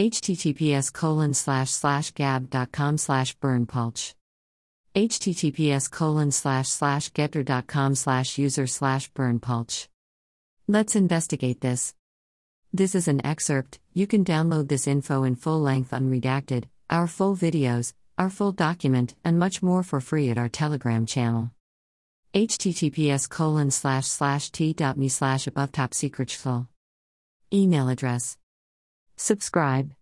https colon slash slash gab.com slash berndpulch https colon slash slash gettr.com slash user slash berndpulch let's investigate this. This is an excerpt. You can download this info in full length unredacted our full videos our full document and much more for free at our telegram channel. https colon slash slash t.me slash above top secret email address Subscribe.